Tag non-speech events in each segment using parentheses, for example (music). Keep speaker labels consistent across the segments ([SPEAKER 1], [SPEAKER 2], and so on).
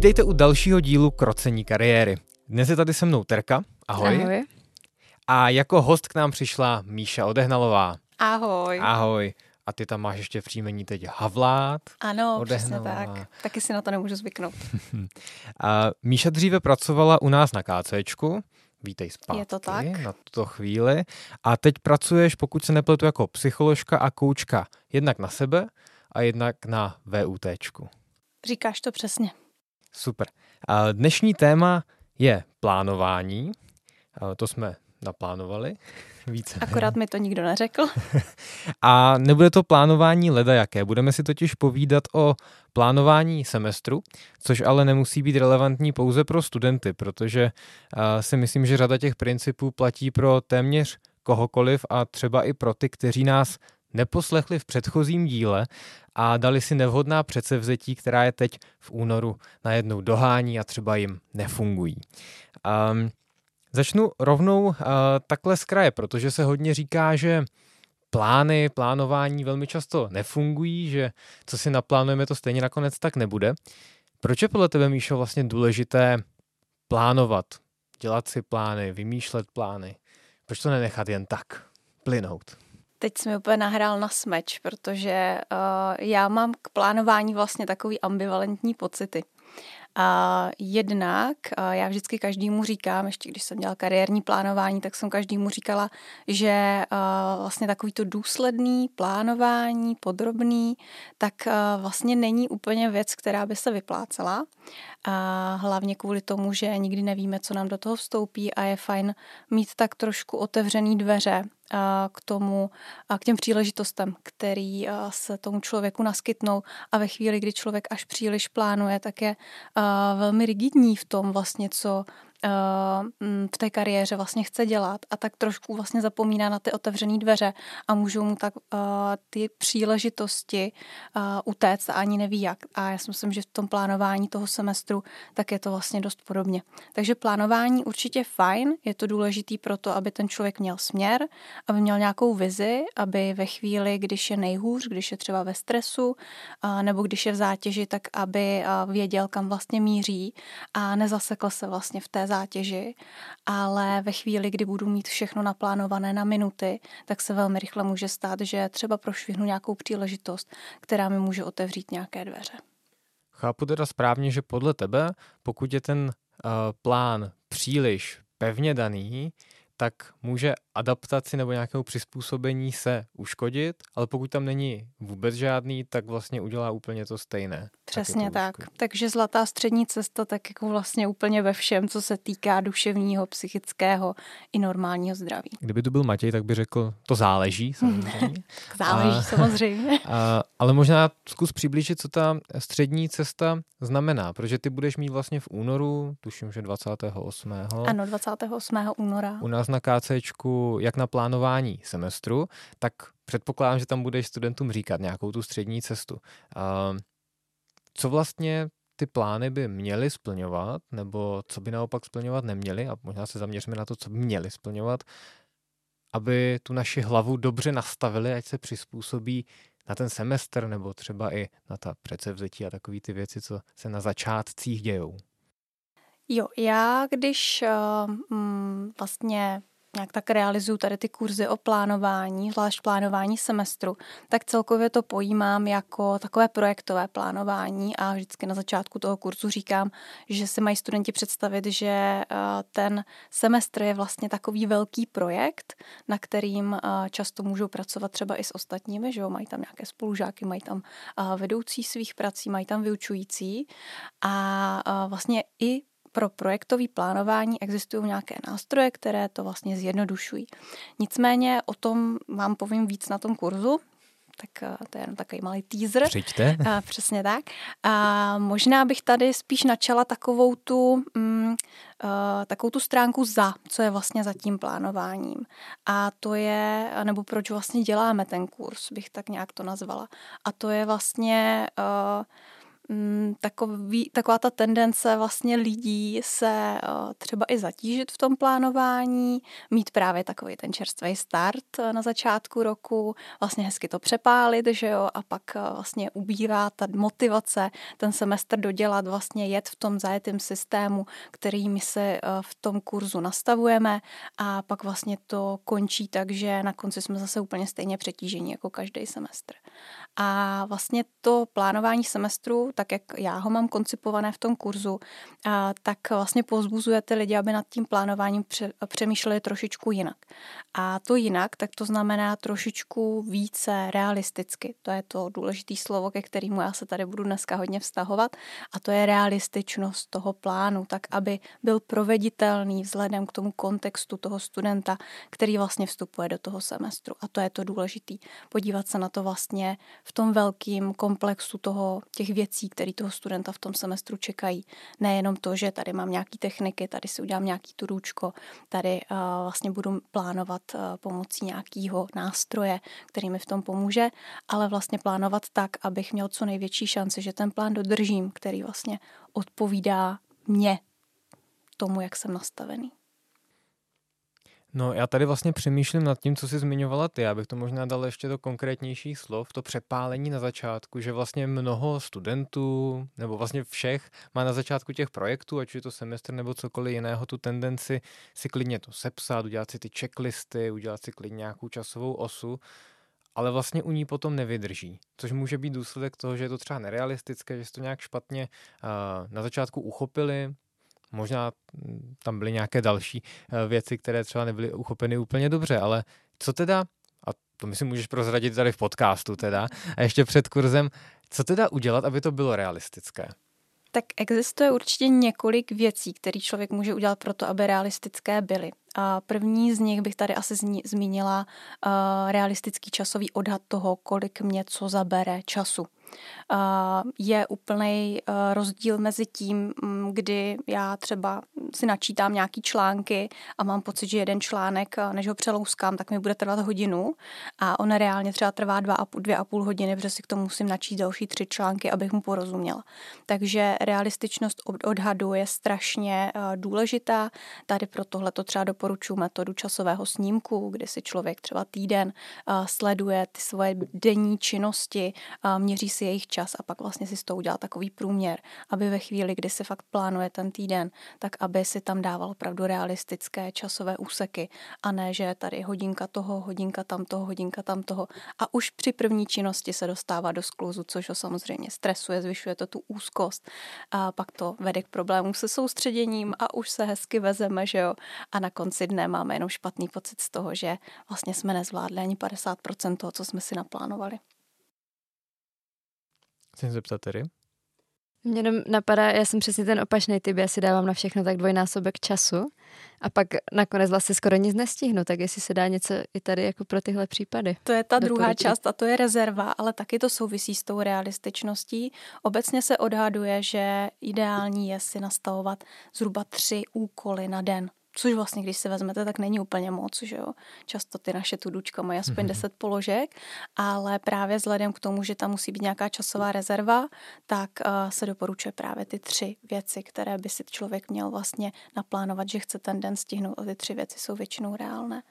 [SPEAKER 1] Vítejte u dalšího dílu Krocení kariéry. Dnes je tady se mnou Terka. Ahoj.
[SPEAKER 2] Ahoj.
[SPEAKER 1] A jako host k nám přišla Míša Odehnalová.
[SPEAKER 2] Ahoj.
[SPEAKER 1] Ahoj. A ty tam máš ještě v příjmení teď Havlát.
[SPEAKER 2] Ano, přesně
[SPEAKER 1] Odehnalová.
[SPEAKER 2] tak. Taky si na to nemůžu zvyknout. (laughs)
[SPEAKER 1] A Míša dříve pracovala u nás na KCčku. Vítej zpátky
[SPEAKER 2] Je to tak.
[SPEAKER 1] na tuto chvíli. A teď pracuješ, pokud se nepletu, jako psycholožka a koučka jednak na sebe a jednak na VUTčku.
[SPEAKER 2] Říkáš to přesně.
[SPEAKER 1] Super. A dnešní téma je plánování. A to jsme naplánovali (laughs) více.
[SPEAKER 2] Akorát mi to nikdo neřekl. (laughs)
[SPEAKER 1] A nebude to plánování leda jaké. Budeme si totiž povídat o plánování semestru, což ale nemusí být relevantní pouze pro studenty, protože si myslím, že řada těch principů platí pro téměř kohokoliv a třeba i pro ty, kteří nás neposlechli v předchozím díle a dali si nevhodná předsevzetí, která je teď v únoru najednou dohání a třeba jim nefungují. Um, začnu rovnou uh, takhle z kraje, protože se hodně říká, že plány, plánování velmi často nefungují, že co si naplánujeme, to stejně nakonec tak nebude. Proč je podle tebe, Míšo, vlastně důležité plánovat, dělat si plány, vymýšlet plány? Proč to nenechat jen tak plynout?
[SPEAKER 2] Teď jsi mi úplně nahrál na smeč, protože uh, já mám k plánování vlastně takový ambivalentní pocity. A jednak uh, já vždycky každému říkám, ještě když jsem dělala kariérní plánování, tak jsem každému říkala, že uh, vlastně takový to důsledný plánování, podrobný, tak vlastně není úplně věc, která by se vyplácela. A hlavně kvůli tomu, že nikdy nevíme, co nám do toho vstoupí a je fajn mít tak trošku otevřený dveře k tomu, a k těm příležitostem, který se tomu člověku naskytnou. A ve chvíli, kdy člověk až příliš plánuje, tak je velmi rigidní v tom vlastně, co v té kariéře vlastně chce dělat a tak trošku vlastně zapomíná na ty otevřené dveře a můžou mu tak a, ty příležitosti a, utéct a ani neví jak. A já si myslím, že v tom plánování toho semestru tak je to vlastně dost podobně. Takže plánování určitě fajn, je to důležitý pro to, aby ten člověk měl směr, aby měl nějakou vizi, aby ve chvíli, když je nejhůř, když je třeba ve stresu nebo když je v zátěži, tak aby věděl, kam vlastně míří a nezasekl se vlastně v té zátěži, ale ve chvíli, kdy budu mít všechno naplánované na minuty, tak se velmi rychle může stát, že třeba prošvihnu nějakou příležitost, která mi může otevřít nějaké dveře.
[SPEAKER 1] Chápu teda správně, že podle tebe, pokud je ten uh, plán příliš pevně daný, tak může adaptaci nebo nějakému přizpůsobení se uškodit, ale pokud tam není vůbec žádný, tak vlastně udělá úplně to stejné.
[SPEAKER 2] Přesně
[SPEAKER 1] to
[SPEAKER 2] tak.
[SPEAKER 1] uškodí.
[SPEAKER 2] Takže zlatá střední cesta tak jako vlastně úplně ve všem, co se týká duševního, psychického i normálního zdraví.
[SPEAKER 1] Kdyby tu byl Matěj, tak by řekl, to záleží (laughs) samozřejmě.
[SPEAKER 2] Záleží
[SPEAKER 1] A-
[SPEAKER 2] samozřejmě. (laughs)
[SPEAKER 1] A, ale možná zkus přiblížit, co ta střední cesta znamená, protože ty budeš mít vlastně v únoru, tuším, že 28.
[SPEAKER 2] Ano, 28. února.
[SPEAKER 1] u nás na KCčku, jak na plánování semestru, tak předpokládám, že tam budeš studentům říkat nějakou tu střední cestu. Co vlastně ty plány by měly splňovat, nebo co by naopak splňovat neměly, a možná se zaměříme na to, co by měly splňovat, aby tu naši hlavu dobře nastavili, ať se přizpůsobí na ten semestr, nebo třeba i na ta předsevzetí a takové ty věci, co se na začátcích dějou.
[SPEAKER 2] Jo, já když uh, vlastně nějak tak realizuju tady ty kurzy o plánování, zvlášť plánování semestru, tak celkově to pojímám jako takové projektové plánování a vždycky na začátku toho kurzu říkám, že si mají studenti představit, že uh, ten semestr je vlastně takový velký projekt, na kterým uh, často můžou pracovat třeba i s ostatními, že jo, mají tam nějaké spolužáky, mají tam uh, vedoucí svých prací, mají tam vyučující a vlastně i pro projektové plánování existují nějaké nástroje, které to vlastně zjednodušují. Nicméně o tom vám povím víc na tom kurzu, tak to je jenom takový malý teaser.
[SPEAKER 1] Přijďte.
[SPEAKER 2] A, (laughs) přesně tak. A možná bych tady spíš načala takovou tu, mm, uh, takovou tu stránku za, co je vlastně za tím plánováním. A to je, nebo proč vlastně děláme ten kurz, bych tak nějak to nazvala. A to je vlastně... Mm, takový, taková ta tendence vlastně lidí se eh, třeba i zatížit v tom plánování, mít právě takový ten čerstvý start eh, na začátku roku, vlastně hezky to přepálit, že jo, a pak eh, vlastně ubírá ta motivace ten semestr dodělat, vlastně jet v tom zajetém systému, který my se v tom kurzu nastavujeme a pak vlastně to končí tak, že na konci jsme zase úplně stejně přetížení jako každý semestr. A vlastně to plánování semestru, tak jak já ho mám koncipované v tom kurzu, tak vlastně pozbuzuje ty lidi, aby nad tím plánováním přemýšleli trošičku jinak. A to jinak, tak to znamená trošičku více realisticky. To je to důležité slovo, ke kterému já se tady budu dneska hodně vztahovat. A to je realističnost toho plánu, tak aby byl proveditelný vzhledem k tomu kontextu toho studenta, který vlastně vstupuje do toho semestru. A to je to důležité. Podívat se na to vlastně v tom velkém komplexu toho, těch věcí, které toho studenta v tom semestru čekají. Nejenom to, že tady mám nějaké techniky, tady si udělám nějaký turůčko, tady uh, vlastně budu plánovat uh, pomocí nějakého nástroje, který mi v tom pomůže, ale vlastně plánovat tak, abych měl co největší šanci, že ten plán dodržím, který vlastně odpovídá mě, tomu, jak jsem nastavený.
[SPEAKER 1] No já tady vlastně přemýšlím nad tím, co jsi zmiňovala ty, abych to možná dal ještě do konkrétnějších slov, to přepálení na začátku, že vlastně mnoho studentů, nebo vlastně všech, má na začátku těch projektů, ať je to semestr nebo cokoliv jiného, tu tendenci si klidně to sepsat, udělat si ty checklisty, udělat si klidně nějakou časovou osu, ale vlastně u ní potom nevydrží, což může být důsledek toho, že je to třeba nerealistické, že si to nějak špatně uh, na začátku uchopili, Možná mm, tam byly nějaké další eh, věci, které třeba nebyly uchopeny úplně dobře, ale co teda, a to myslím můžeš prozradit tady v podcastu teda, a ještě před kurzem, co teda udělat, aby to bylo realistické?
[SPEAKER 2] Tak existuje určitě několik věcí, které člověk může udělat pro to, aby realistické byly. A první z nich bych tady asi zmínila uh, realistický časový odhad toho, kolik mě co zabere času je úplný eh, rozdíl mezi tím, mm, kdy já třeba si načítám nějaký články a mám pocit, že jeden článek, eh, než ho přelouskám, tak mi bude trvat hodinu a on reálně třeba trvá dva a půl, dvě a půl hodiny, protože si k tomu musím načít další tři články, abych mu porozuměla. Takže realističnost odhadu je strašně eh, důležitá. Tady pro tohle to třeba doporučuji metodu časového snímku, kdy si člověk třeba týden sleduje ty svoje denní činnosti, měří si si jejich čas a pak vlastně si z toho udělal takový průměr, aby ve chvíli, kdy si fakt plánuje ten týden, tak aby si tam dával opravdu realistické časové úseky a ne, že tady hodinka toho, hodinka tam toho, hodinka tam toho a už při první činnosti se dostává do skluzu, což ho samozřejmě stresuje, zvyšuje to tu úzkost a pak to vede k problémům se soustředěním a už se hezky vezeme, že jo, a na konci dne máme jenom špatný pocit z toho, že vlastně jsme nezvládli ani 50% toho, co jsme si naplánovali.
[SPEAKER 1] Chci zeptat tedy?
[SPEAKER 3] Mě jenom napadá, já jsem přesně ten opačný typ, já si dávám na všechno tak dvojnásobek času a pak nakonec vlastně skoro nic nestihnu, tak jestli se dá něco i tady jako pro tyhle případy.
[SPEAKER 2] To je ta druhá část a to je rezerva, ale taky to souvisí s tou realističností. Obecně se odhaduje, že ideální je si nastavovat zhruba tři úkoly na den. Což vlastně, když se vezmete, tak není úplně moc, že jo. Často ty naše tudučka mají aspoň mm-hmm. 10 položek, ale právě vzhledem k tomu, že tam musí být nějaká časová rezerva, tak uh, se doporučuje právě ty tři věci, které by si člověk měl vlastně naplánovat, že chce ten den stihnout a ty tři věci jsou většinou reálné.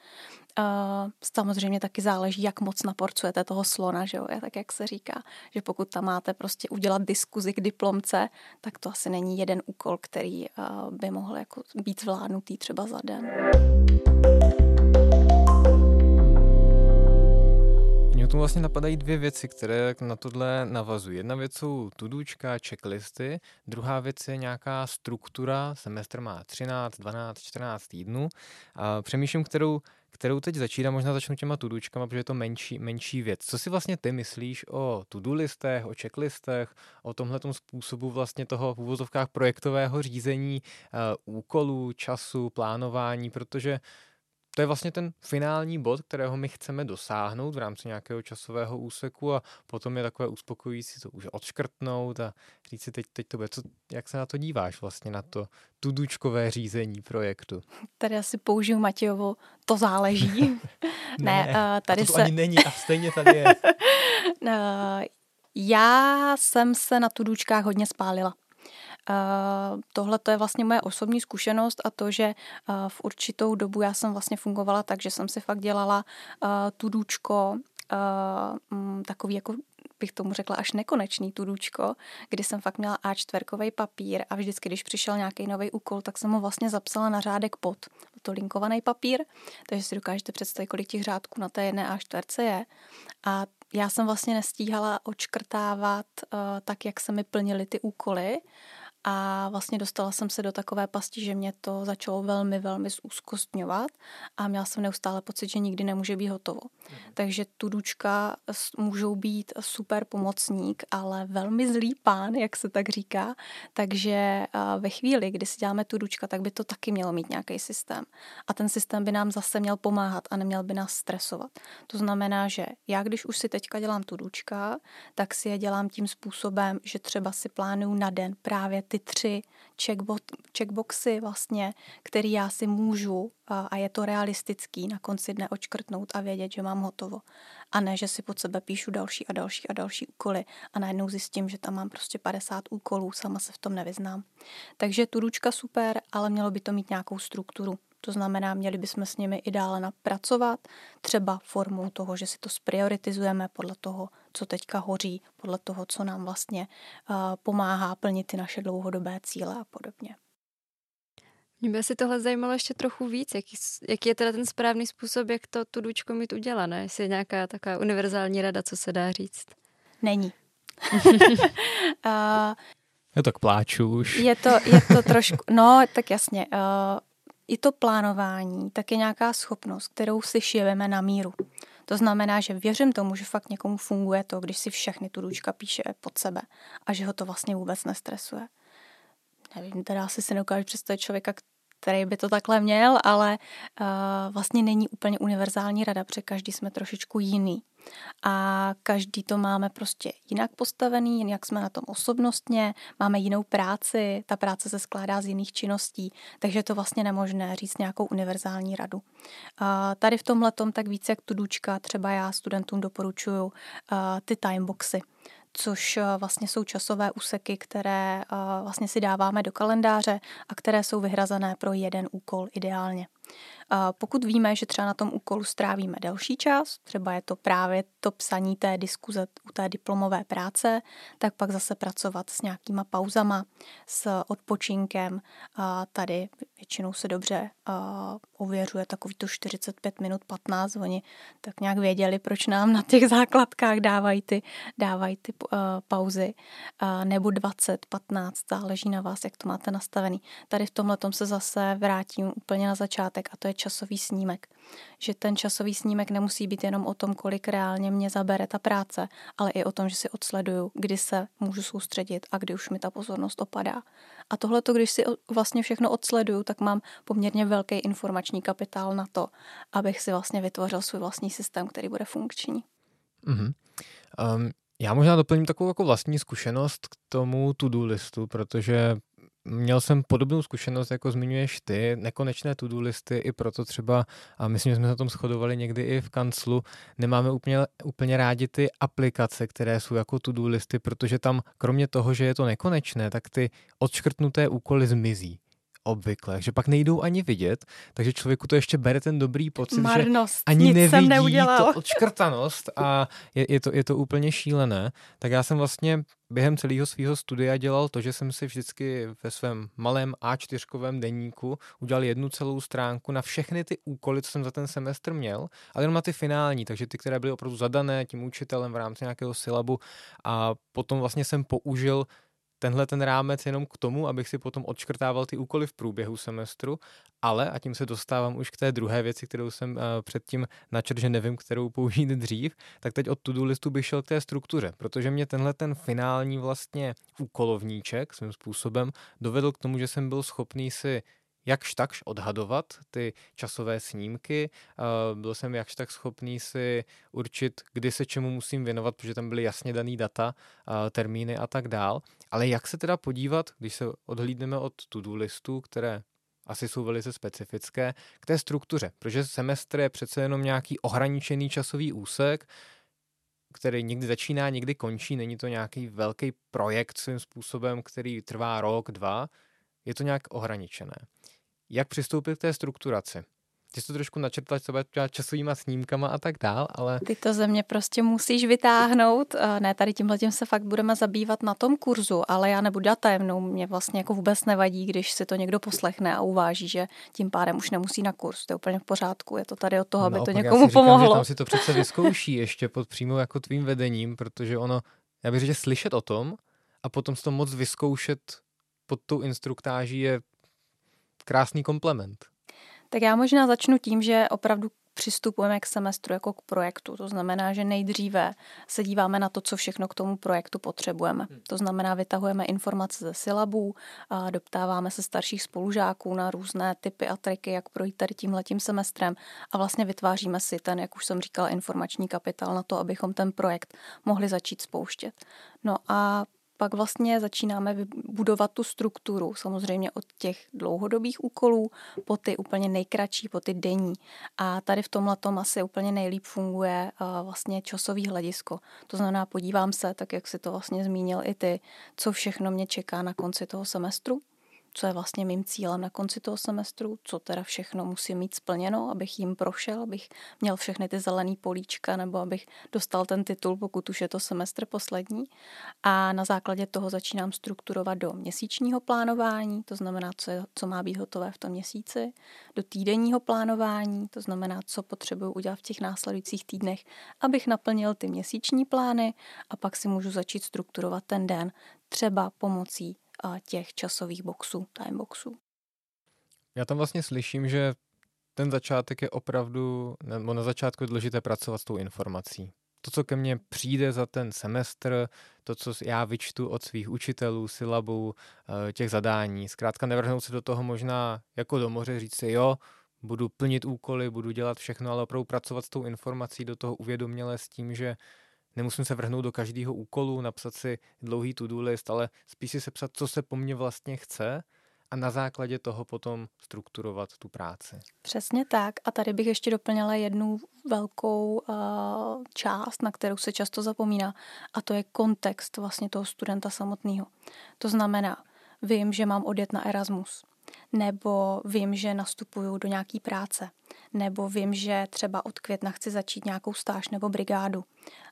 [SPEAKER 2] Uh, samozřejmě taky záleží, jak moc naporcujete toho slona, že jo, tak, jak se říká, že pokud tam máte prostě udělat diskuzi k diplomce, tak to asi není jeden úkol, který uh, by mohl jako být zvládnutý třeba za den.
[SPEAKER 1] Mně tu vlastně napadají dvě věci, které na tohle navazují. Jedna věc jsou tudůčka, checklisty, druhá věc je nějaká struktura, semestr má 13, 12, 14 týdnů. A přemýšlím, kterou kterou teď začínám, možná začnu těma tudučkama, protože je to menší, menší věc. Co si vlastně ty myslíš o to-do listech, o checklistech, o tomhle způsobu vlastně toho v úvozovkách projektového řízení, uh, úkolů, času, plánování, protože to je vlastně ten finální bod, kterého my chceme dosáhnout v rámci nějakého časového úseku a potom je takové uspokojící to už odškrtnout a říct si teď, teď to bude. Co, jak se na to díváš vlastně, na to tudučkové řízení projektu?
[SPEAKER 2] Tady asi použiju Matějovo, to záleží. (laughs) (laughs)
[SPEAKER 1] ne, ne uh, tady a to se... ani není a stejně tady je.
[SPEAKER 2] uh, (laughs) já jsem se na tudučkách hodně spálila. Tohle to je vlastně moje osobní zkušenost a to, že v určitou dobu já jsem vlastně fungovala tak, že jsem si fakt dělala tudučko, uh, takový jako bych tomu řekla až nekonečný tudučko, kdy jsem fakt měla A4 papír a vždycky, když přišel nějaký nový úkol, tak jsem ho vlastně zapsala na řádek pod. To linkovaný papír, takže si dokážete představit, kolik těch řádků na té jedné A4 je. A já jsem vlastně nestíhala očkrtávat uh, tak, jak se mi plnily ty úkoly a vlastně dostala jsem se do takové pasti, že mě to začalo velmi, velmi zúzkostňovat a měla jsem neustále pocit, že nikdy nemůže být hotovo. Mhm. Takže tudučka můžou být super pomocník, ale velmi zlý pán, jak se tak říká. Takže ve chvíli, kdy si děláme tudučka, tak by to taky mělo mít nějaký systém. A ten systém by nám zase měl pomáhat a neměl by nás stresovat. To znamená, že já, když už si teďka dělám tudučka, tak si je dělám tím způsobem, že třeba si plánuju na den právě ty tři checkboxy vlastně, který já si můžu a je to realistický na konci dne očkrtnout a vědět, že mám hotovo. A ne, že si pod sebe píšu další a další a další úkoly a najednou zjistím, že tam mám prostě 50 úkolů, sama se v tom nevyznám. Takže turučka super, ale mělo by to mít nějakou strukturu. To znamená, měli bychom s nimi i dále napracovat, třeba formou toho, že si to sprioritizujeme podle toho, co teďka hoří, podle toho, co nám vlastně uh, pomáhá plnit ty naše dlouhodobé cíle a podobně.
[SPEAKER 3] Mě by si tohle zajímalo ještě trochu víc, jaký, jaký je teda ten správný způsob, jak to tu dučko mít udělané, jestli je nějaká taková univerzální rada, co se dá říct.
[SPEAKER 2] Není.
[SPEAKER 1] uh, (laughs) Já tak pláču už.
[SPEAKER 2] Je to, je to trošku, no tak jasně, uh, i to plánování tak je nějaká schopnost, kterou si šijeme na míru. To znamená, že věřím tomu, že fakt někomu funguje to, když si všechny tu ručka píše pod sebe a že ho to vlastně vůbec nestresuje. Nevím, teda asi si nedokážu představit člověka, který by to takhle měl, ale uh, vlastně není úplně univerzální rada, protože každý jsme trošičku jiný. A každý to máme prostě jinak postavený, jinak jsme na tom osobnostně, máme jinou práci, ta práce se skládá z jiných činností, takže je to vlastně nemožné říct nějakou univerzální radu. Uh, tady v tomhle tak více jak tudučka, třeba já studentům doporučuju uh, ty timeboxy což eh, vlastně jsou časové úseky, které eh, vlastně si dáváme do kalendáře a které jsou vyhrazené pro jeden úkol ideálně. Pokud víme, že třeba na tom úkolu strávíme delší čas, třeba je to právě to psaní té diskuze u té diplomové práce, tak pak zase pracovat s nějakýma pauzama, s odpočinkem. Tady většinou se dobře ověřuje takový to 45 minut 15. Oni tak nějak věděli, proč nám na těch základkách dávají ty, dávají ty pauzy. Nebo 20, 15, záleží na vás, jak to máte nastavený. Tady v tomhle se zase vrátím úplně na začátek a to je časový snímek. Že ten časový snímek nemusí být jenom o tom, kolik reálně mě zabere ta práce, ale i o tom, že si odsleduju, kdy se můžu soustředit a kdy už mi ta pozornost opadá. A tohle, když si vlastně všechno odsleduju, tak mám poměrně velký informační kapitál na to, abych si vlastně vytvořil svůj vlastní systém, který bude funkční.
[SPEAKER 1] Mm-hmm. Um, já možná doplním takovou jako vlastní zkušenost k tomu to-do listu, protože Měl jsem podobnou zkušenost, jako zmiňuješ ty, nekonečné to-do listy, i proto třeba, a myslím, že jsme se na tom shodovali někdy i v kanclu, nemáme úplně, úplně rádi ty aplikace, které jsou jako to-do listy, protože tam kromě toho, že je to nekonečné, tak ty odškrtnuté úkoly zmizí obvykle, že pak nejdou ani vidět, takže člověku to ještě bere ten dobrý pocit,
[SPEAKER 2] Marnost,
[SPEAKER 1] že ani nic nevidí to (laughs) odškrtanost a je, je, to, je to úplně šílené. Tak já jsem vlastně během celého svého studia dělal to, že jsem si vždycky ve svém malém A4 denníku udělal jednu celou stránku na všechny ty úkoly, co jsem za ten semestr měl, ale jenom na ty finální, takže ty, které byly opravdu zadané tím učitelem v rámci nějakého syllabu a potom vlastně jsem použil tenhle ten rámec jenom k tomu, abych si potom odškrtával ty úkoly v průběhu semestru, ale, a tím se dostávám už k té druhé věci, kterou jsem uh, předtím načrt, že nevím, kterou použít dřív, tak teď od to-do listu bych šel k té struktuře, protože mě tenhle ten finální vlastně úkolovníček svým způsobem dovedl k tomu, že jsem byl schopný si jakž takž odhadovat ty časové snímky. Byl jsem jakž tak schopný si určit, kdy se čemu musím věnovat, protože tam byly jasně daný data, termíny a tak dál. Ale jak se teda podívat, když se odhlídneme od to-do listu, které asi jsou velice specifické, k té struktuře, protože semestr je přece jenom nějaký ohraničený časový úsek, který někdy začíná, někdy končí, není to nějaký velký projekt svým způsobem, který trvá rok, dva, je to nějak ohraničené. Jak přistoupit k té strukturaci? Ty jsi to trošku načrtla třeba časovýma snímkama a tak dál, ale...
[SPEAKER 2] Ty to země prostě musíš vytáhnout. Ne, tady tímhle tím se fakt budeme zabývat na tom kurzu, ale já nebudu tajemnou. Mě vlastně jako vůbec nevadí, když si to někdo poslechne a uváží, že tím pádem už nemusí na kurz. To je úplně v pořádku. Je to tady od toho, aby to někomu
[SPEAKER 1] já si
[SPEAKER 2] pomohlo. Říkám,
[SPEAKER 1] že tam si to přece vyzkouší ještě pod přímo jako tvým vedením, protože ono, já bych řekl, že slyšet o tom a potom si to moc vyzkoušet pod tou instruktáží je krásný komplement.
[SPEAKER 2] Tak já možná začnu tím, že opravdu přistupujeme k semestru jako k projektu. To znamená, že nejdříve se díváme na to, co všechno k tomu projektu potřebujeme. Hmm. To znamená, vytahujeme informace ze silabů, a doptáváme se starších spolužáků na různé typy a triky, jak projít tady tímhletím semestrem a vlastně vytváříme si ten, jak už jsem říkala, informační kapitál na to, abychom ten projekt mohli začít spouštět. No a pak vlastně začínáme budovat tu strukturu, samozřejmě od těch dlouhodobých úkolů po ty úplně nejkratší, po ty denní. A tady v tomhle tom asi úplně nejlíp funguje vlastně časový hledisko. To znamená, podívám se, tak jak si to vlastně zmínil i ty, co všechno mě čeká na konci toho semestru co je vlastně mým cílem na konci toho semestru, co teda všechno musím mít splněno, abych jim prošel, abych měl všechny ty zelený políčka nebo abych dostal ten titul, pokud už je to semestr poslední. A na základě toho začínám strukturovat do měsíčního plánování, to znamená, co, je, co má být hotové v tom měsíci, do týdenního plánování, to znamená, co potřebuji udělat v těch následujících týdnech, abych naplnil ty měsíční plány a pak si můžu začít strukturovat ten den třeba pomocí těch časových boxů, timeboxů.
[SPEAKER 1] Já tam vlastně slyším, že ten začátek je opravdu, nebo na začátku je důležité pracovat s tou informací. To, co ke mně přijde za ten semestr, to, co já vyčtu od svých učitelů, silabů, eh, těch zadání, zkrátka nevrhnout se do toho možná jako do moře, říct si, jo, budu plnit úkoly, budu dělat všechno, ale opravdu pracovat s tou informací do toho uvědoměle s tím, že nemusím se vrhnout do každého úkolu, napsat si dlouhý to-do list, ale spíš si sepsat, co se po mně vlastně chce a na základě toho potom strukturovat tu práci.
[SPEAKER 2] Přesně tak. A tady bych ještě doplnila jednu velkou uh, část, na kterou se často zapomíná, a to je kontext vlastně toho studenta samotného. To znamená, vím, že mám odjet na Erasmus, nebo vím, že nastupuju do nějaké práce, nebo vím, že třeba od května chci začít nějakou stáž nebo brigádu.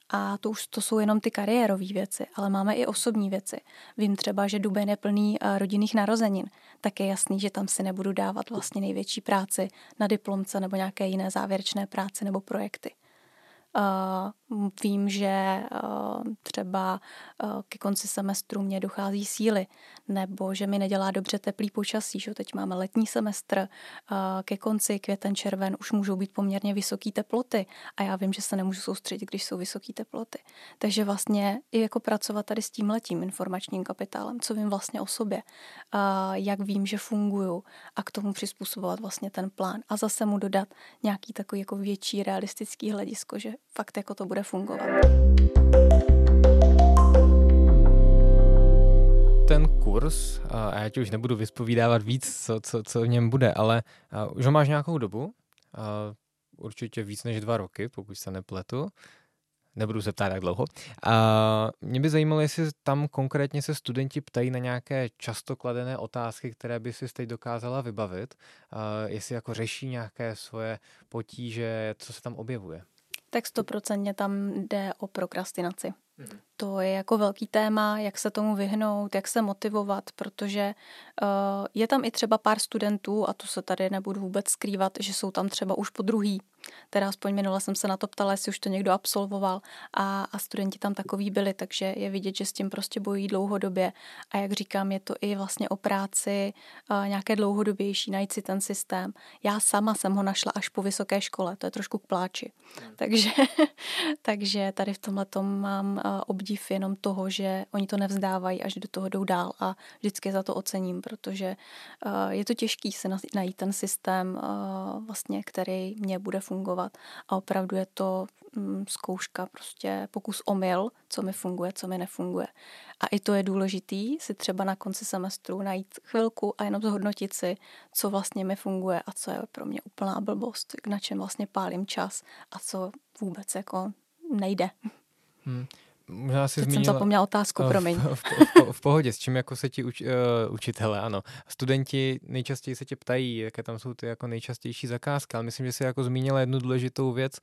[SPEAKER 2] A to už to jsou jenom ty kariérové věci, ale máme i osobní věci. Vím třeba, že duben je plný eh, rodinných narozenin, tak je jasný, že tam si nebudu dávat vlastně největší práci na diplomce nebo nějaké jiné závěrečné práce nebo projekty. Vím, že uh, třeba uh, ke konci semestru mě dochází síly, nebo že mi nedělá dobře teplý počasí, že teď máme letní semestr, ke konci květen, červen už můžou být poměrně vysoké teploty a já vím, že se nemůžu soustředit, když jsou vysoké teploty. Takže vlastně i jako pracovat tady s tím letím informačním kapitálem, co vím vlastně o sobě, jak vím, že funguju a k tomu přizpůsobovat vlastně ten plán a zase mu dodat nějaký takový jako větší realistický hledisko, že fakt jako to bude fungovat.
[SPEAKER 1] Ten kurz, a já ti už nebudu vyspovídávat víc, co, co, co v něm bude, ale už ho máš nějakou dobu, určitě víc než dva roky, pokud se nepletu. Nebudu se ptát, jak dlouho. A mě by zajímalo, jestli tam konkrétně se studenti ptají na nějaké často kladené otázky, které by si teď dokázala vybavit. A jestli jako řeší nějaké svoje potíže, co se tam objevuje
[SPEAKER 2] tak stoprocentně tam jde o prokrastinaci. Mm. To je jako velký téma, jak se tomu vyhnout, jak se motivovat, protože uh, je tam i třeba pár studentů, a to se tady nebudu vůbec skrývat, že jsou tam třeba už po druhý, Teda aspoň minule jsem se na to ptala, jestli už to někdo absolvoval a, a studenti tam takový byli, takže je vidět, že s tím prostě bojí dlouhodobě. A jak říkám, je to i vlastně o práci uh, nějaké dlouhodobější, najít si ten systém. Já sama jsem ho našla až po vysoké škole, to je trošku k pláči. Hmm. Takže, (laughs) takže tady v tomhle mám uh, obdiv jenom toho, že oni to nevzdávají a že do toho jdou dál a vždycky za to ocením, protože uh, je to těžký se najít ten systém, uh, vlastně, který mě bude fungovat a opravdu je to mm, zkouška, prostě pokus omyl, co mi funguje, co mi nefunguje. A i to je důležitý si třeba na konci semestru najít chvilku a jenom zhodnotit si, co vlastně mi funguje a co je pro mě úplná blbost, na čem vlastně pálím čas a co vůbec jako nejde. Hmm.
[SPEAKER 1] Možná si
[SPEAKER 2] Teď zmínila, jsem zapomněla otázku, (laughs) promiň.
[SPEAKER 1] V, v, v, v pohodě, s čím jako se ti uč, uh, učitele, ano. Studenti nejčastěji se tě ptají, jaké tam jsou ty jako nejčastější zakázky, ale myslím, že jsi jako zmínila jednu důležitou věc.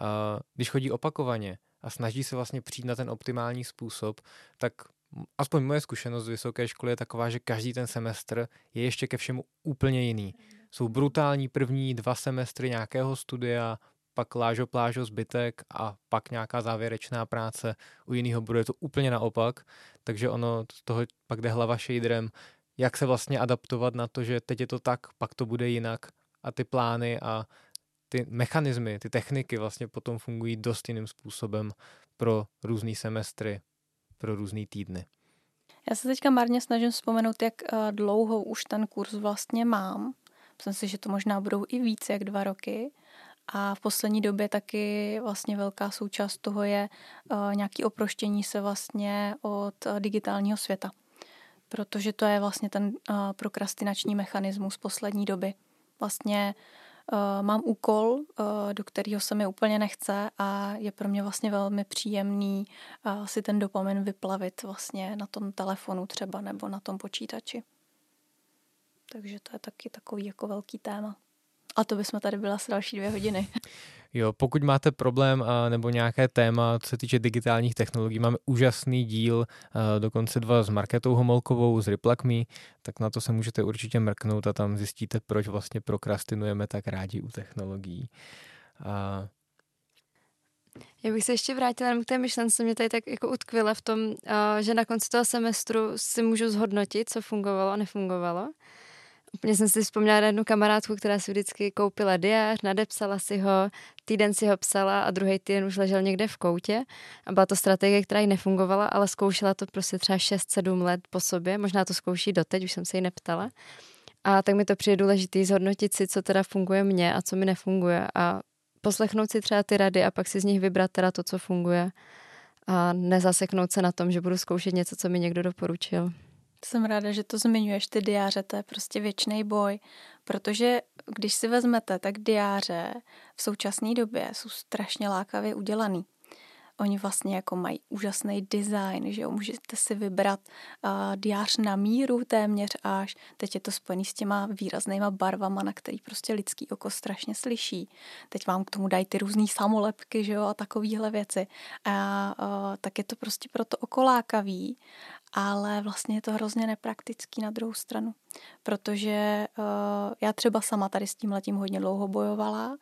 [SPEAKER 1] Uh, když chodí opakovaně a snaží se vlastně přijít na ten optimální způsob, tak aspoň moje zkušenost z vysoké školy je taková, že každý ten semestr je ještě ke všemu úplně jiný. Jsou brutální první dva semestry nějakého studia, pak lážo plážo zbytek a pak nějaká závěrečná práce. U jiného bude to úplně naopak, takže ono z toho pak jde hlava shaderem, jak se vlastně adaptovat na to, že teď je to tak, pak to bude jinak a ty plány a ty mechanismy, ty techniky vlastně potom fungují dost jiným způsobem pro různý semestry, pro různý týdny.
[SPEAKER 2] Já se teďka marně snažím vzpomenout, jak eh, dlouho už ten kurz vlastně mám. Myslím si, že to možná budou i více jak dva roky. A v poslední době taky vlastně velká součást toho je uh, nějaký oproštění se vlastně od uh, digitálního světa. Protože to je vlastně ten uh, prokrastinační mechanismus poslední doby. Vlastně mám úkol, do kterého se mi úplně nechce a je pro mě vlastně velmi příjemný si ten dopamin vyplavit vlastně na tom telefonu třeba nebo na tom počítači. Takže to je taky takový jako velký téma. A to bychom tady byla s další dvě hodiny.
[SPEAKER 1] Jo, pokud máte problém a, nebo nějaké téma, co se týče digitálních technologií, máme úžasný díl, a, dokonce dva s Marketou Homolkovou z Replakme, tak na to se můžete určitě mrknout a tam zjistíte, proč vlastně prokrastinujeme tak rádi u technologií. A,
[SPEAKER 3] já bych se ještě vrátila k té myšlence, mě tady tak jako utkvila v tom, že na konci toho semestru si můžu zhodnotit, co fungovalo a nefungovalo. Úplně jsem si vzpomněla na jednu kamarádku, která si vždycky koupila diář, nadepsala si ho, týden si ho psala a druhý týden už ležel někde v koutě. A byla to strategie, která jí nefungovala, ale zkoušela to prostě třeba 6-7 let po sobě. Možná to zkouší doteď, už jsem se jí neptala. A tak mi to přijde důležité zhodnotit si, co teda funguje mně a co mi nefunguje. A poslechnout si třeba ty rady a pak si z nich vybrat teda to, co funguje. A nezaseknout se na tom, že budu zkoušet něco, co mi někdo doporučil.
[SPEAKER 2] Jsem ráda, že to zmiňuješ, ty diáře, to je prostě věčný boj, protože když si vezmete, tak diáře v současné době jsou strašně lákavě udělaný. Oni vlastně jako mají úžasný design, že jo, můžete si vybrat uh, diář na míru téměř až. Teď je to spojený s těma výraznýma barvama, na který prostě lidský oko strašně slyší. Teď vám k tomu dají ty různé samolepky, že jo, a takovéhle věci. A uh, tak je to prostě pro to oko lákavý ale vlastně je to hrozně nepraktický na druhou stranu, protože uh, já třeba sama tady s tím letím hodně dlouho bojovala,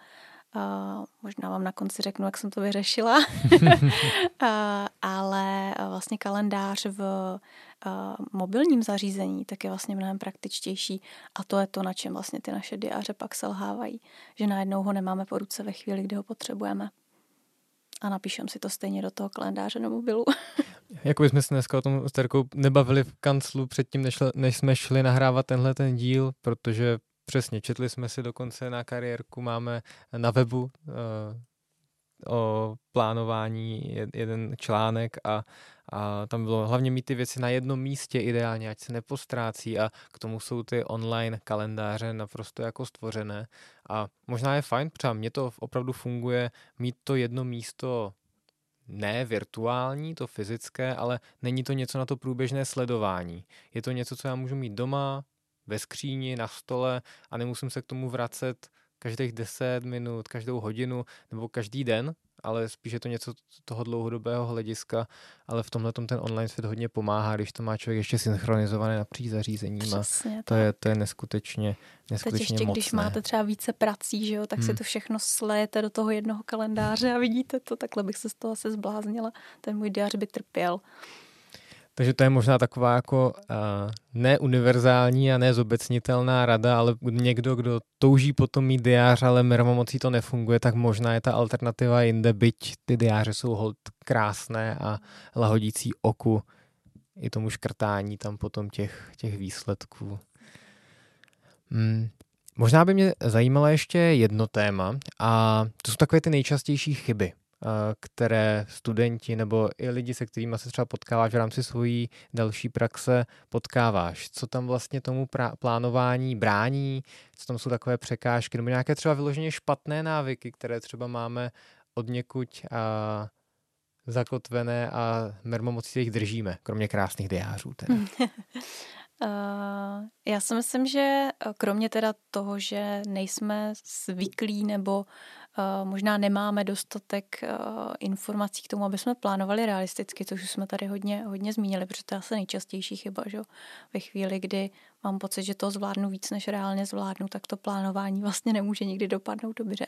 [SPEAKER 2] Uh, možná vám na konci řeknu, jak jsem to vyřešila, uh, (laughs) ale vlastně kalendář v uh, mobilním zařízení tak je vlastně mnohem praktičtější. A to je to, na čem vlastně ty naše diáře pak selhávají, že najednou ho nemáme po ruce ve chvíli, kdy ho potřebujeme. A napíšem si to stejně do toho kalendáře na mobilu. (laughs)
[SPEAKER 1] Jako bychom se dneska o tom s Terkou nebavili v kanclu předtím, než, než jsme šli nahrávat tenhle ten díl, protože přesně četli jsme si dokonce na kariérku, máme na webu uh, o plánování jeden článek a, a tam bylo hlavně mít ty věci na jednom místě ideálně, ať se nepostrácí a k tomu jsou ty online kalendáře naprosto jako stvořené. A možná je fajn, třeba mně to opravdu funguje mít to jedno místo ne virtuální, to fyzické, ale není to něco na to průběžné sledování. Je to něco, co já můžu mít doma, ve skříni, na stole a nemusím se k tomu vracet každých 10 minut, každou hodinu nebo každý den, ale spíš je to něco toho dlouhodobého hlediska, ale v tomhle ten online svět hodně pomáhá, když to má člověk ještě synchronizované napříč zařízením
[SPEAKER 2] Přesně,
[SPEAKER 1] to je, to je neskutečně, neskutečně
[SPEAKER 2] Teď ještě,
[SPEAKER 1] mocné.
[SPEAKER 2] když máte třeba více prací, že jo, tak hmm. si to všechno slejete do toho jednoho kalendáře a vidíte to, takhle bych se z toho asi zbláznila. Ten můj diář by trpěl.
[SPEAKER 1] Takže to je možná taková jako uh, neuniverzální a nezobecnitelná rada, ale někdo, kdo touží potom mít diář, ale mermomocí to nefunguje, tak možná je ta alternativa jinde, byť ty diáře jsou hold krásné a lahodící oku i tomu škrtání tam potom těch, těch výsledků. Hmm. Možná by mě zajímalo ještě jedno téma a to jsou takové ty nejčastější chyby které studenti nebo i lidi, se kterými se třeba potkáváš v rámci svojí další praxe, potkáváš. Co tam vlastně tomu plánování brání, co tam jsou takové překážky, nebo nějaké třeba vyloženě špatné návyky, které třeba máme od někuď a zakotvené a mermomocí se jich držíme, kromě krásných diářů. Teda.
[SPEAKER 2] Uh, (laughs) já si myslím, že kromě teda toho, že nejsme zvyklí nebo Eh, možná nemáme dostatek eh, informací k tomu, aby jsme plánovali realisticky, což už jsme tady hodně, hodně zmínili, protože to je asi nejčastější chyba, že ve chvíli, kdy mám pocit, že to zvládnu víc, než reálně zvládnu, tak to plánování vlastně nemůže nikdy dopadnout dobře.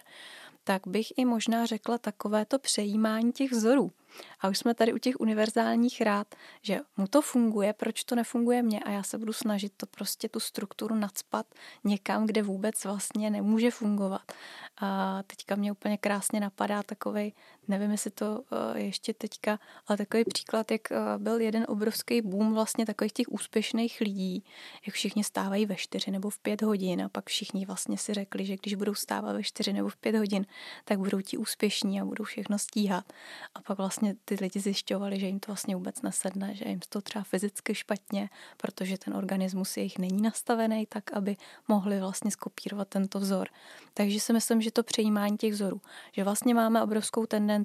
[SPEAKER 2] Tak bych i možná řekla takovéto přejímání těch vzorů. A už jsme tady u těch univerzálních rád, že mu to funguje, proč to nefunguje mně a já se budu snažit to prostě tu strukturu nadspat někam, kde vůbec vlastně nemůže fungovat. A teďka mě úplně krásně napadá takový, nevím, jestli to eh, ještě teďka, ale takový příklad, jak eh, byl jeden obrovský boom vlastně takových těch úspěšných lidí, jak všichni stávají ve čtyři nebo v pět hodin a pak všichni vlastně si řekli, že když budou stávat ve čtyři nebo v pět hodin, tak budou ti úspěšní a budou všechno stíhat. A pak vlastně ty lidi zjišťovali, že jim to vlastně vůbec nesedne, že jim to třeba fyzicky špatně, protože ten organismus jejich není nastavený tak, aby mohli vlastně skopírovat tento vzor. Takže si myslím, že to přejímání těch vzorů, že vlastně máme obrovskou tendenci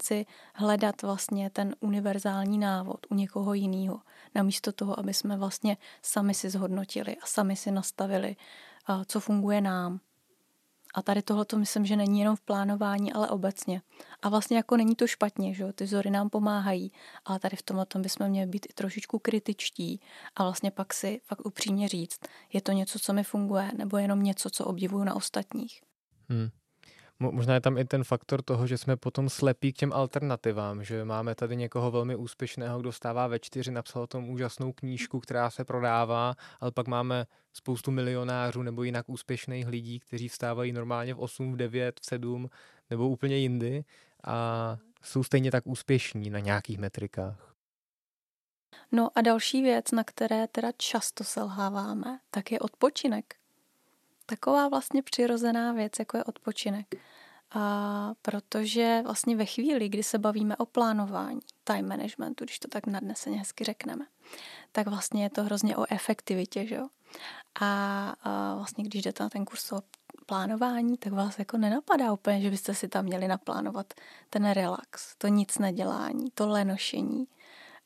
[SPEAKER 2] hledat vlastně ten univerzální návod u někoho jiného, namísto toho, aby jsme vlastně sami si zhodnotili a sami si nastavili, co funguje nám. A tady tohle to myslím, že není jenom v plánování, ale obecně. A vlastně jako není to špatně, že ty vzory nám pomáhají, ale tady v tomhle tom bychom měli být i trošičku kritičtí a vlastně pak si fakt upřímně říct, je to něco, co mi funguje, nebo jenom něco, co obdivuju na ostatních. Hmm.
[SPEAKER 1] Možná je tam i ten faktor toho, že jsme potom slepí k těm alternativám, že máme tady někoho velmi úspěšného, kdo stává ve čtyři, napsal o tom úžasnou knížku, která se prodává, ale pak máme spoustu milionářů nebo jinak úspěšných lidí, kteří vstávají normálně v 8, v 9, v 7 nebo úplně jindy a jsou stejně tak úspěšní na nějakých metrikách.
[SPEAKER 2] No a další věc, na které teda často selháváme, tak je odpočinek. Taková vlastně přirozená věc, jako je odpočinek. A protože vlastně ve chvíli, kdy se bavíme o plánování, time managementu, když to tak nadneseně hezky řekneme, tak vlastně je to hrozně o efektivitě, že jo? A, a vlastně když jdete na ten kurz o plánování, tak vás jako nenapadá úplně, že byste si tam měli naplánovat ten relax, to nic nedělání, to lenošení.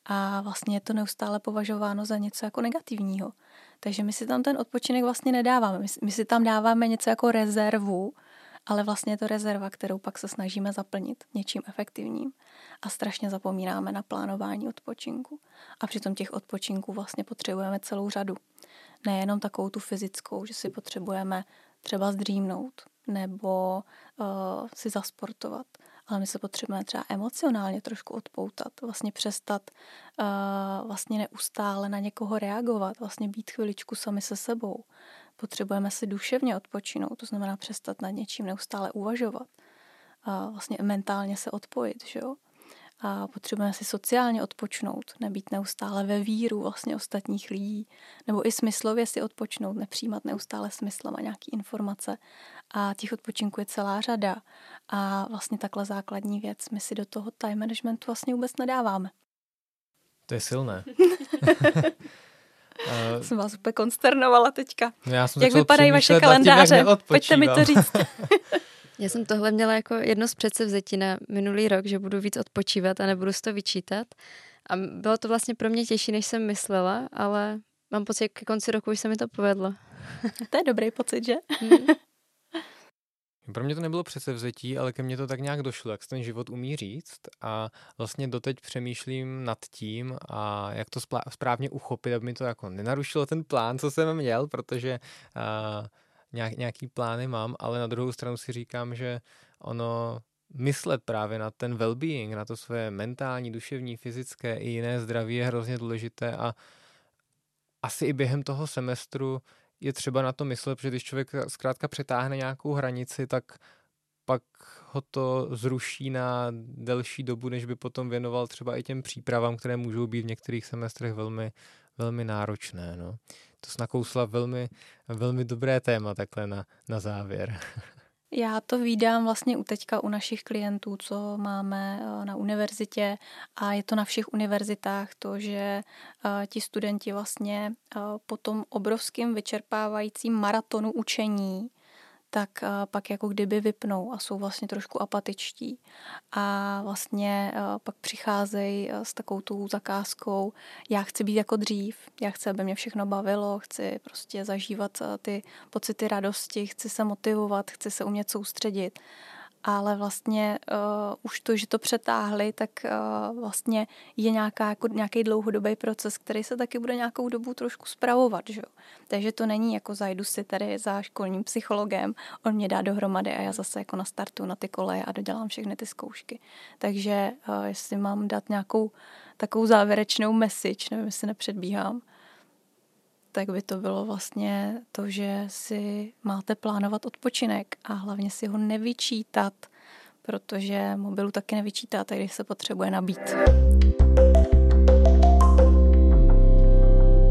[SPEAKER 2] A vlastně je to neustále považováno za něco jako negativního. Takže my si tam ten odpočinek vlastně nedáváme. My, si tam dáváme něco jako rezervu, ale vlastně je to rezerva, kterou pak se snažíme zaplnit něčím efektivním a strašně zapomínáme na plánování odpočinku. A přitom těch odpočinků vlastně potřebujeme celou řadu. Nejenom takovou tu fyzickou, že si potřebujeme třeba zdřímnout nebo uh, si zasportovat, ale my se potřebujeme třeba emocionálně trošku odpoutat, vlastně přestat uh, vlastně neustále na někoho reagovat, vlastně být chviličku sami se sebou. Potřebujeme si duševně odpočinout, to znamená přestat nad něčím neustále uvažovat, a vlastně mentálně se odpojit, že jo? A potřebujeme si sociálně odpočnout, nebýt neustále ve víru vlastně ostatních lidí, nebo i smyslově si odpočnout, nepřijímat neustále smyslem a nějaký informace. A těch odpočinků je celá řada. A vlastně takhle základní věc my si do toho time managementu vlastně vůbec nedáváme.
[SPEAKER 1] To je silné.
[SPEAKER 2] Uh, (laughs) jsem vás úplně konsternovala teďka.
[SPEAKER 1] No já jsem
[SPEAKER 2] jak vypadají vaše kalendáře? Tím, Pojďte mi to říct. (laughs)
[SPEAKER 3] Já jsem tohle měla jako jedno z předsevzetí na minulý rok, že budu víc odpočívat a nebudu si to vyčítat. A bylo to vlastně pro mě těžší, než jsem myslela, ale mám pocit, že ke konci roku už se mi to povedlo. (laughs)
[SPEAKER 2] to je dobrý pocit, že? Mm. (laughs)
[SPEAKER 1] Pro mě to nebylo předsevzetí, ale ke mně to tak nějak došlo, jak se ten život umí říct a vlastně doteď přemýšlím nad tím a jak to správně uchopit, aby mi to jako nenarušilo ten plán, co jsem měl, protože uh, nějak, nějaký plány mám, ale na druhou stranu si říkám, že ono myslet právě na ten well-being, na to své mentální, duševní, fyzické i jiné zdraví je hrozně důležité a asi i během toho semestru je třeba na to myslet, protože když člověk zkrátka přetáhne nějakou hranici, tak pak ho to zruší na delší dobu, než by potom věnoval třeba i těm přípravám, které můžou být v některých semestrech velmi, velmi náročné. No. To snakousla velmi, velmi dobré téma takhle na, na závěr. (laughs)
[SPEAKER 2] Já to vídám vlastně u teďka u našich klientů, co máme eh, na univerzitě a je to na všech univerzitách to, že eh, ti studenti vlastně eh, po tom obrovským vyčerpávajícím maratonu učení tak eh, pak jako kdyby vypnou a jsou vlastně trošku apatičtí. A vlastně eh, pak přicházejí eh, s takovou tou zakázkou, já chci být jako dřív, já chci, aby mě všechno bavilo, chci prostě zažívat ty pocity radosti, chci se motivovat, chci se umět soustředit ale vlastně uh, už to, že to přetáhli, tak uh, vlastně je nějaká, jako nějaký dlouhodobý proces, který se taky bude nějakou dobu trošku spravovat. Že? Takže to není jako zajdu si tady za školním psychologem, on mě dá dohromady a já zase jako nastartu na ty koleje a dodělám všechny ty zkoušky. Takže uh, jestli mám dát nějakou takovou závěrečnou message, nevím, jestli nepředbíhám, tak by to bylo vlastně to, že si máte plánovat odpočinek a hlavně si ho nevyčítat, protože mobilu taky nevyčítáte, když se potřebuje nabít.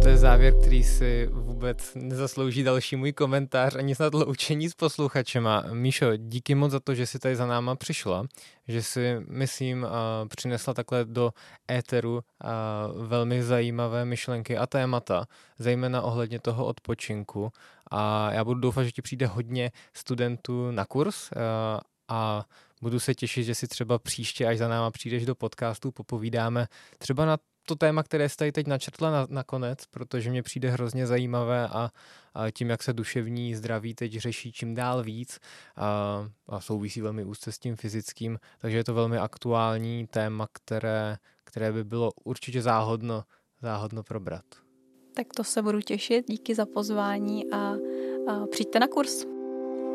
[SPEAKER 1] To je závěr, který si vůbec nezaslouží další můj komentář ani snad loučení s posluchačema. Míšo, díky moc za to, že jsi tady za náma přišla, že si, myslím, přinesla takhle do éteru velmi zajímavé myšlenky a témata, zejména ohledně toho odpočinku. A já budu doufat, že ti přijde hodně studentů na kurz a budu se těšit, že si třeba příště, až za náma přijdeš do podcastu, popovídáme třeba na to téma, které jste teď načrtla na, nakonec, protože mě přijde hrozně zajímavé a, a tím, jak se duševní zdraví teď řeší čím dál víc a, a souvisí velmi úzce s tím fyzickým, takže je to velmi aktuální téma, které, které by bylo určitě záhodno, záhodno probrat.
[SPEAKER 2] Tak to se budu těšit, díky za pozvání a, a přijďte na kurz.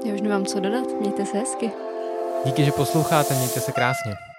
[SPEAKER 3] Já už nemám co dodat, mějte se hezky.
[SPEAKER 1] Díky, že posloucháte, mějte se krásně.